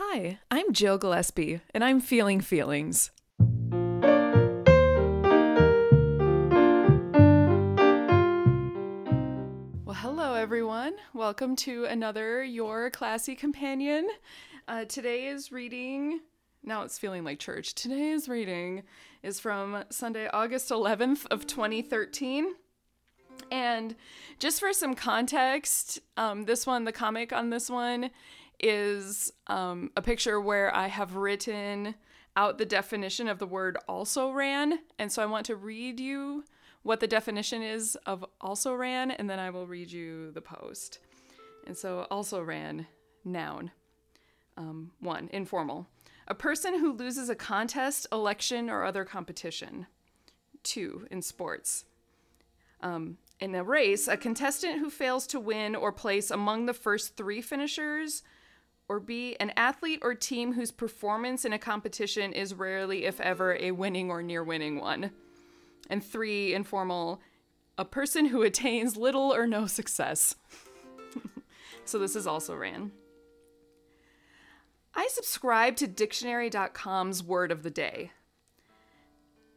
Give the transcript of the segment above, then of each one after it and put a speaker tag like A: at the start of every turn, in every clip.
A: Hi, I'm Jill Gillespie, and I'm feeling feelings. Well, hello, everyone. Welcome to another Your Classy Companion. Uh, today's reading, now it's feeling like church. Today's reading is from Sunday, August 11th of 2013. And just for some context, um, this one, the comic on this one, is um, a picture where I have written out the definition of the word also ran. And so I want to read you what the definition is of also ran, and then I will read you the post. And so also ran, noun. Um, one, informal. A person who loses a contest, election, or other competition. Two, in sports. Um, in a race, a contestant who fails to win or place among the first three finishers, or B, an athlete or team whose performance in a competition is rarely, if ever, a winning or near winning one. And three, informal, a person who attains little or no success. so this is also ran. I subscribe to dictionary.com's word of the day.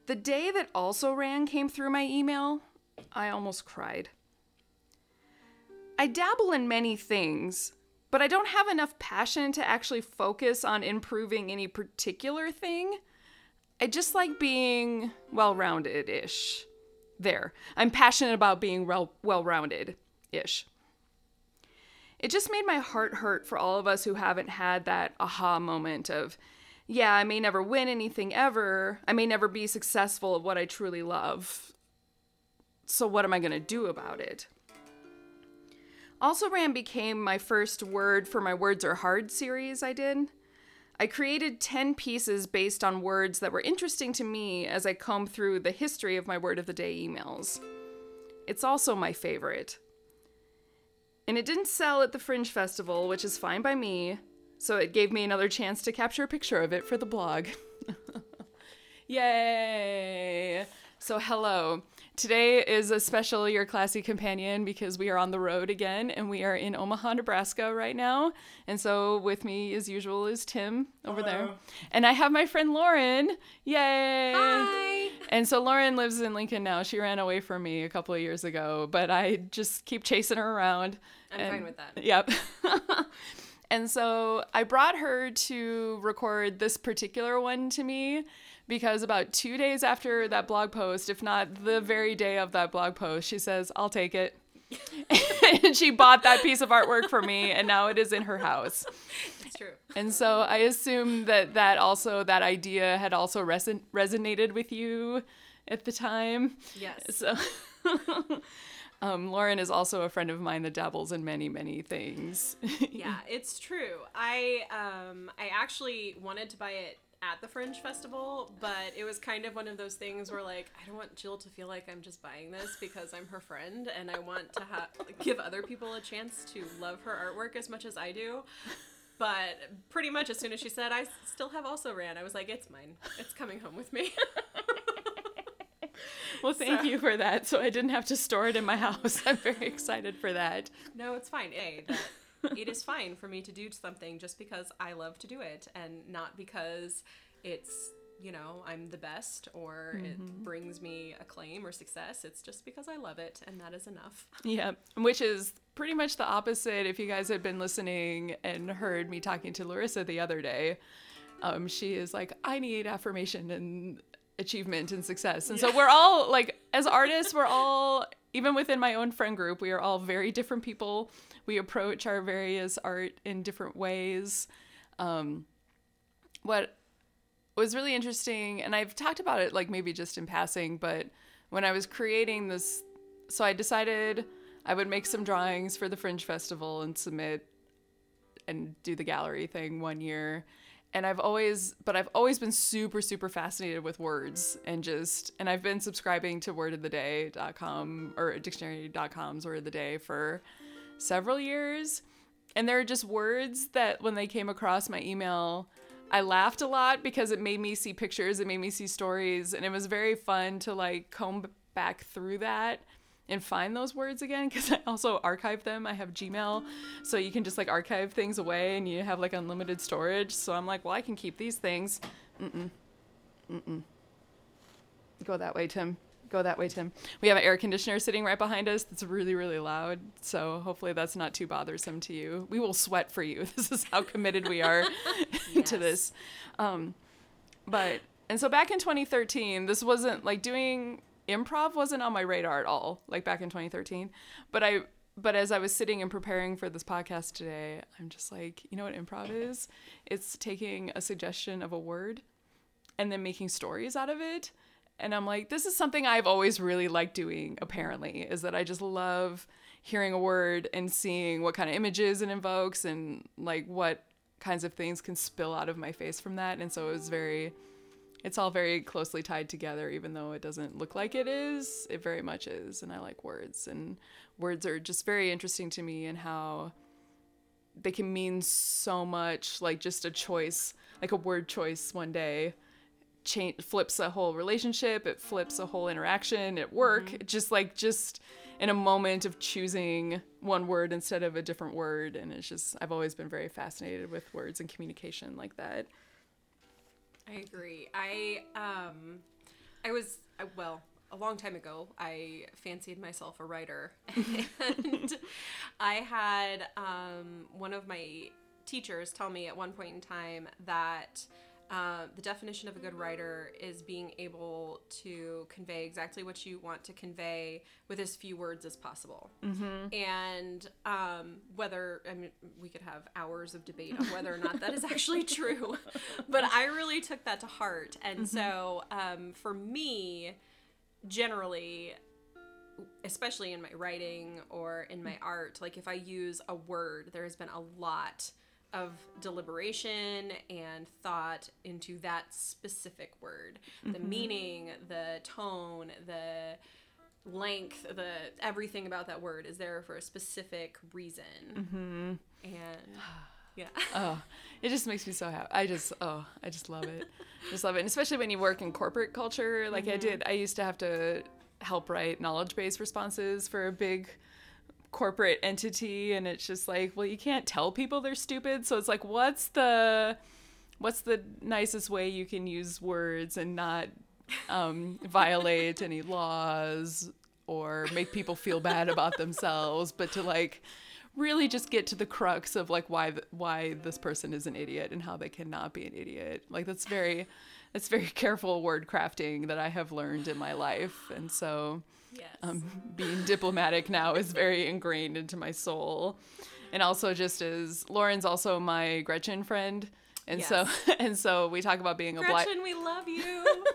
A: The day that also ran came through my email, I almost cried. I dabble in many things, but I don't have enough passion to actually focus on improving any particular thing. I just like being well rounded ish. There. I'm passionate about being well rounded ish. It just made my heart hurt for all of us who haven't had that aha moment of, yeah, I may never win anything ever. I may never be successful at what I truly love. So, what am I going to do about it? Also ran became my first word for my Words Are Hard series I did. I created 10 pieces based on words that were interesting to me as I combed through the history of my Word of the Day emails. It's also my favorite. And it didn't sell at the Fringe Festival, which is fine by me, so it gave me another chance to capture a picture of it for the blog. Yay! So, hello. Today is a special Your Classy Companion because we are on the road again and we are in Omaha, Nebraska right now. And so, with me, as usual, is Tim over
B: Hello.
A: there. And I have my friend Lauren. Yay!
B: Hi.
A: And so, Lauren lives in Lincoln now. She ran away from me a couple of years ago, but I just keep chasing her around.
B: I'm
A: And-
B: fine with that.
A: Yep. and so I brought her to record this particular one to me because about two days after that blog post, if not the very day of that blog post, she says, I'll take it. and she bought that piece of artwork for me, and now it is in her house.
B: It's true.
A: And so I assume that that also, that idea had also reson- resonated with you at the time.
B: Yes.
A: So, um, Lauren is also a friend of mine that dabbles in many, many things.
B: Yeah, it's true. I um I actually wanted to buy it at the Fringe Festival, but it was kind of one of those things where like I don't want Jill to feel like I'm just buying this because I'm her friend and I want to ha- give other people a chance to love her artwork as much as I do. But pretty much as soon as she said I still have also ran, I was like it's mine. It's coming home with me.
A: well, thank you for that. So I didn't have to store it in my house. I'm very excited for that.
B: No, it's fine. A, that it is fine for me to do something just because I love to do it and not because it's, you know, I'm the best or it brings me acclaim or success. It's just because I love it and that is enough.
A: Yeah, which is pretty much the opposite. If you guys had been listening and heard me talking to Larissa the other day, um, she is like, I need affirmation and achievement and success. And so we're all like, as artists, we're all, even within my own friend group, we are all very different people. We approach our various art in different ways. Um, what was really interesting, and I've talked about it like maybe just in passing, but when I was creating this, so I decided I would make some drawings for the Fringe Festival and submit and do the gallery thing one year. And I've always, but I've always been super, super fascinated with words and just, and I've been subscribing to wordoftheday.com or dictionary.com's word of the day for several years. And there are just words that when they came across my email, I laughed a lot because it made me see pictures, it made me see stories, and it was very fun to like comb back through that and find those words again because I also archive them. I have Gmail, so you can just like archive things away and you have like unlimited storage. So I'm like, well, I can keep these things. Mm-mm. Mm-mm. Go that way, Tim. Go that way, Tim. We have an air conditioner sitting right behind us that's really, really loud. So hopefully that's not too bothersome to you. We will sweat for you. This is how committed we are to this. Um, but, and so back in 2013, this wasn't like doing improv wasn't on my radar at all, like back in 2013. But I, but as I was sitting and preparing for this podcast today, I'm just like, you know what improv is? It's taking a suggestion of a word and then making stories out of it and I'm like, this is something I've always really liked doing, apparently, is that I just love hearing a word and seeing what kind of images it invokes and like what kinds of things can spill out of my face from that. And so it was very, it's all very closely tied together, even though it doesn't look like it is. It very much is. And I like words. And words are just very interesting to me and how they can mean so much, like just a choice, like a word choice one day change flips a whole relationship it flips a whole interaction at work mm-hmm. just like just in a moment of choosing one word instead of a different word and it's just i've always been very fascinated with words and communication like that
B: i agree. I um i was well a long time ago i fancied myself a writer. And i had um one of my teachers tell me at one point in time that uh, the definition of a good writer is being able to convey exactly what you want to convey with as few words as possible. Mm-hmm. And um, whether, I mean, we could have hours of debate on whether or not that is actually true, but I really took that to heart. And mm-hmm. so um, for me, generally, especially in my writing or in my art, like if I use a word, there has been a lot of deliberation and thought into that specific word the mm-hmm. meaning the tone the length the everything about that word is there for a specific reason mm-hmm. and yeah
A: oh it just makes me so happy i just oh i just love it just love it and especially when you work in corporate culture like mm-hmm. i did i used to have to help write knowledge base responses for a big corporate entity and it's just like well you can't tell people they're stupid. So it's like what's the what's the nicest way you can use words and not um, violate any laws or make people feel bad about themselves but to like really just get to the crux of like why why this person is an idiot and how they cannot be an idiot. Like that's very that's very careful word crafting that i have learned in my life. And so Yes. Um, being diplomatic now is very ingrained into my soul. And also just as Lauren's also my Gretchen friend. And yes. so and so we talk about being
B: a Black. Gretchen, we love you.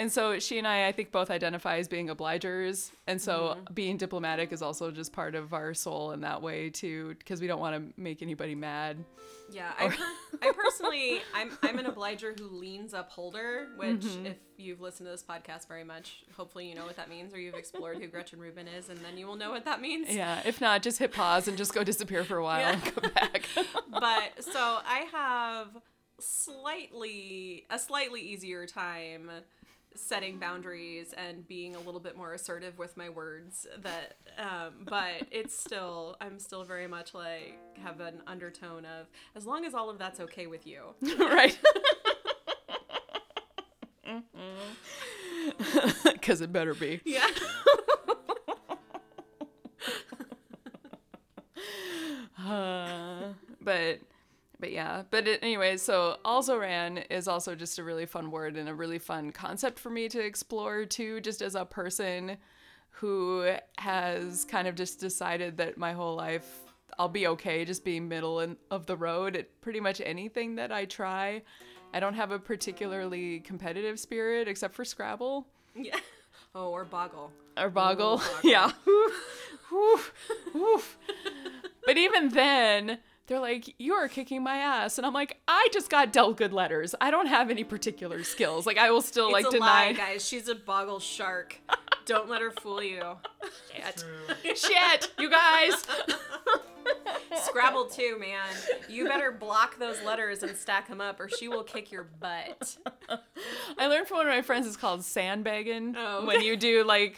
A: and so she and I I think both identify as being obligers. And so mm-hmm. being diplomatic is also just part of our soul in that way too because we don't want to make anybody mad.
B: Yeah, I, per- I personally, I'm I'm an obliger who leans upholder, which mm-hmm. if you've listened to this podcast very much, hopefully you know what that means, or you've explored who Gretchen Rubin is, and then you will know what that means.
A: Yeah, if not, just hit pause and just go disappear for a while yeah. and come back.
B: but so I have slightly a slightly easier time setting boundaries and being a little bit more assertive with my words that um, but it's still i'm still very much like have an undertone of as long as all of that's okay with you.
A: Right. Because it better be.
B: Yeah
A: uh, but but yeah but it, anyway so also ran is also just a really fun word and a really fun concept for me to explore too just as a person who has kind of just decided that my whole life i'll be okay just being middle in, of the road at pretty much anything that i try. I don't have a particularly competitive spirit except for scrabble.
B: Yeah. Oh or boggle.
A: Or boggle, Ooh, boggle. yeah. But even then they're like, You're kicking my ass. And I'm like, I just got dealt good letters. I don't have any particular skills. Like, I will still
B: it's
A: like
B: a
A: deny.
B: Lie, guys. She's a boggle shark. don't let her fool you.
A: Shit. Shit, you guys.
B: Scrabble too, man. You better block those letters and stack them up, or she will kick your butt.
A: I learned from one of my friends. It's called sandbagging. Oh. When you do like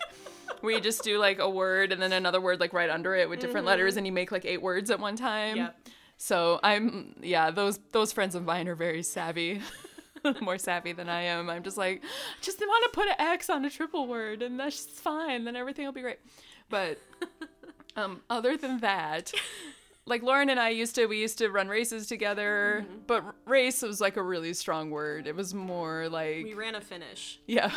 A: we just do like a word and then another word like right under it with different letters mm-hmm. and you make like eight words at one time.
B: Yep.
A: So I'm yeah, those those friends of mine are very savvy. More savvy than I am. I'm just like, just want to put an X on a triple word and that's fine. Then everything will be great. But um, other than that, like Lauren and I used to, we used to run races together. Mm-hmm. But race was like a really strong word. It was more like
B: We ran a finish.
A: yeah.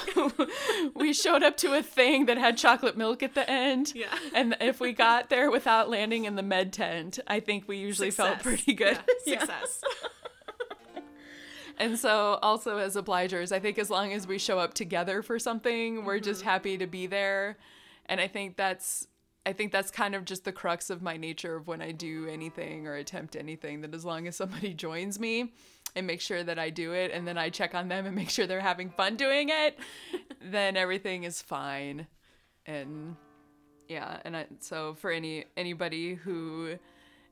A: we showed up to a thing that had chocolate milk at the end.
B: Yeah.
A: And if we got there without landing in the med tent, I think we usually felt pretty good.
B: Yeah. Success.
A: And so also as obligers, I think as long as we show up together for something, we're just mm-hmm. happy to be there. And I think that's I think that's kind of just the crux of my nature of when I do anything or attempt anything that as long as somebody joins me and make sure that I do it and then I check on them and make sure they're having fun doing it, then everything is fine. And yeah, and I, so for any anybody who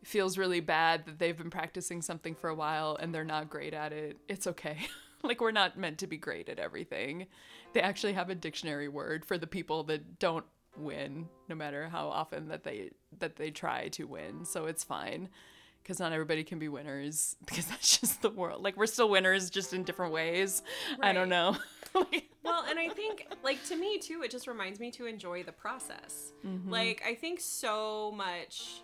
A: feels really bad that they've been practicing something for a while and they're not great at it, it's okay. like we're not meant to be great at everything. They actually have a dictionary word for the people that don't win no matter how often that they that they try to win. So it's fine because not everybody can be winners because that's just the world. Like we're still winners just in different ways. I don't know.
B: Well, and I think, like, to me, too, it just reminds me to enjoy the process.
A: Mm-hmm.
B: Like, I think so much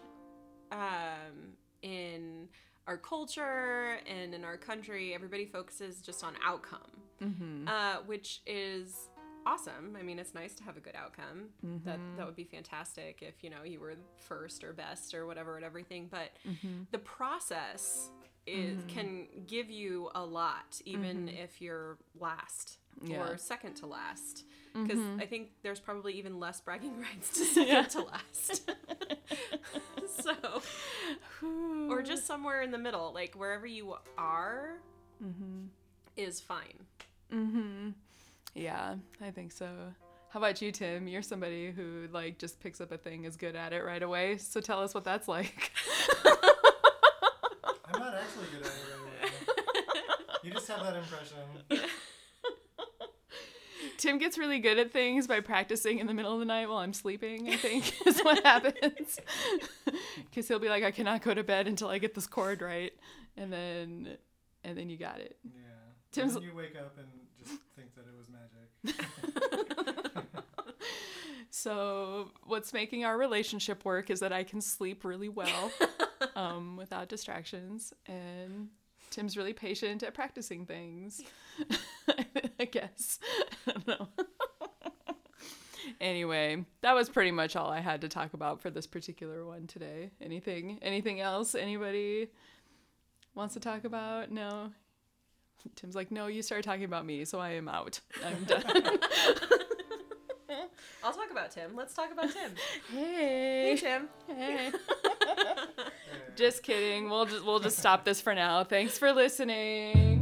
B: um, in our culture and in our country, everybody focuses just on outcome,
A: Mm-hmm.
B: uh, which is awesome. I mean, it's nice to have a good outcome. That
A: Mm-hmm.
B: that would be fantastic if you know you were first or best or whatever and everything. But
A: Mm-hmm.
B: the process is can give you a lot, even if you're last
A: Mm-hmm. Yeah.
B: or second to last. Because I think there's probably even less bragging rights to second to last. so, or just somewhere in the middle, like wherever you are, is fine.
A: Mm-hmm. Yeah, I think so. How about you, Tim? You're somebody who like just picks up a thing, is good at it right away. So tell us what that's like.
C: I'm not actually good at it right away. You just have that impression.
A: Tim gets really good at things by practicing in the middle of the night while I'm sleeping. I think is what happens. Because he'll be like, "I cannot go to bed until I get this chord right," and then, and then you got it.
C: Yeah.
A: Tim's-
C: And then you wake up and just think that it was magic.
A: So what's making our relationship work is that I can sleep really well um, without distractions, and Tim's really patient at practicing things. I guess. I don't know. anyway, that was pretty much all I had to talk about for this particular one today. Anything? Anything else? Anybody wants to talk about? No. Tim's like, no, you started talking about me, so I am out. I'm done.
B: I'll talk about Tim. Let's talk about Tim.
A: hey.
B: hey, Tim.
A: Hey. Just kidding. We'll just we'll just stop this for now. Thanks for listening.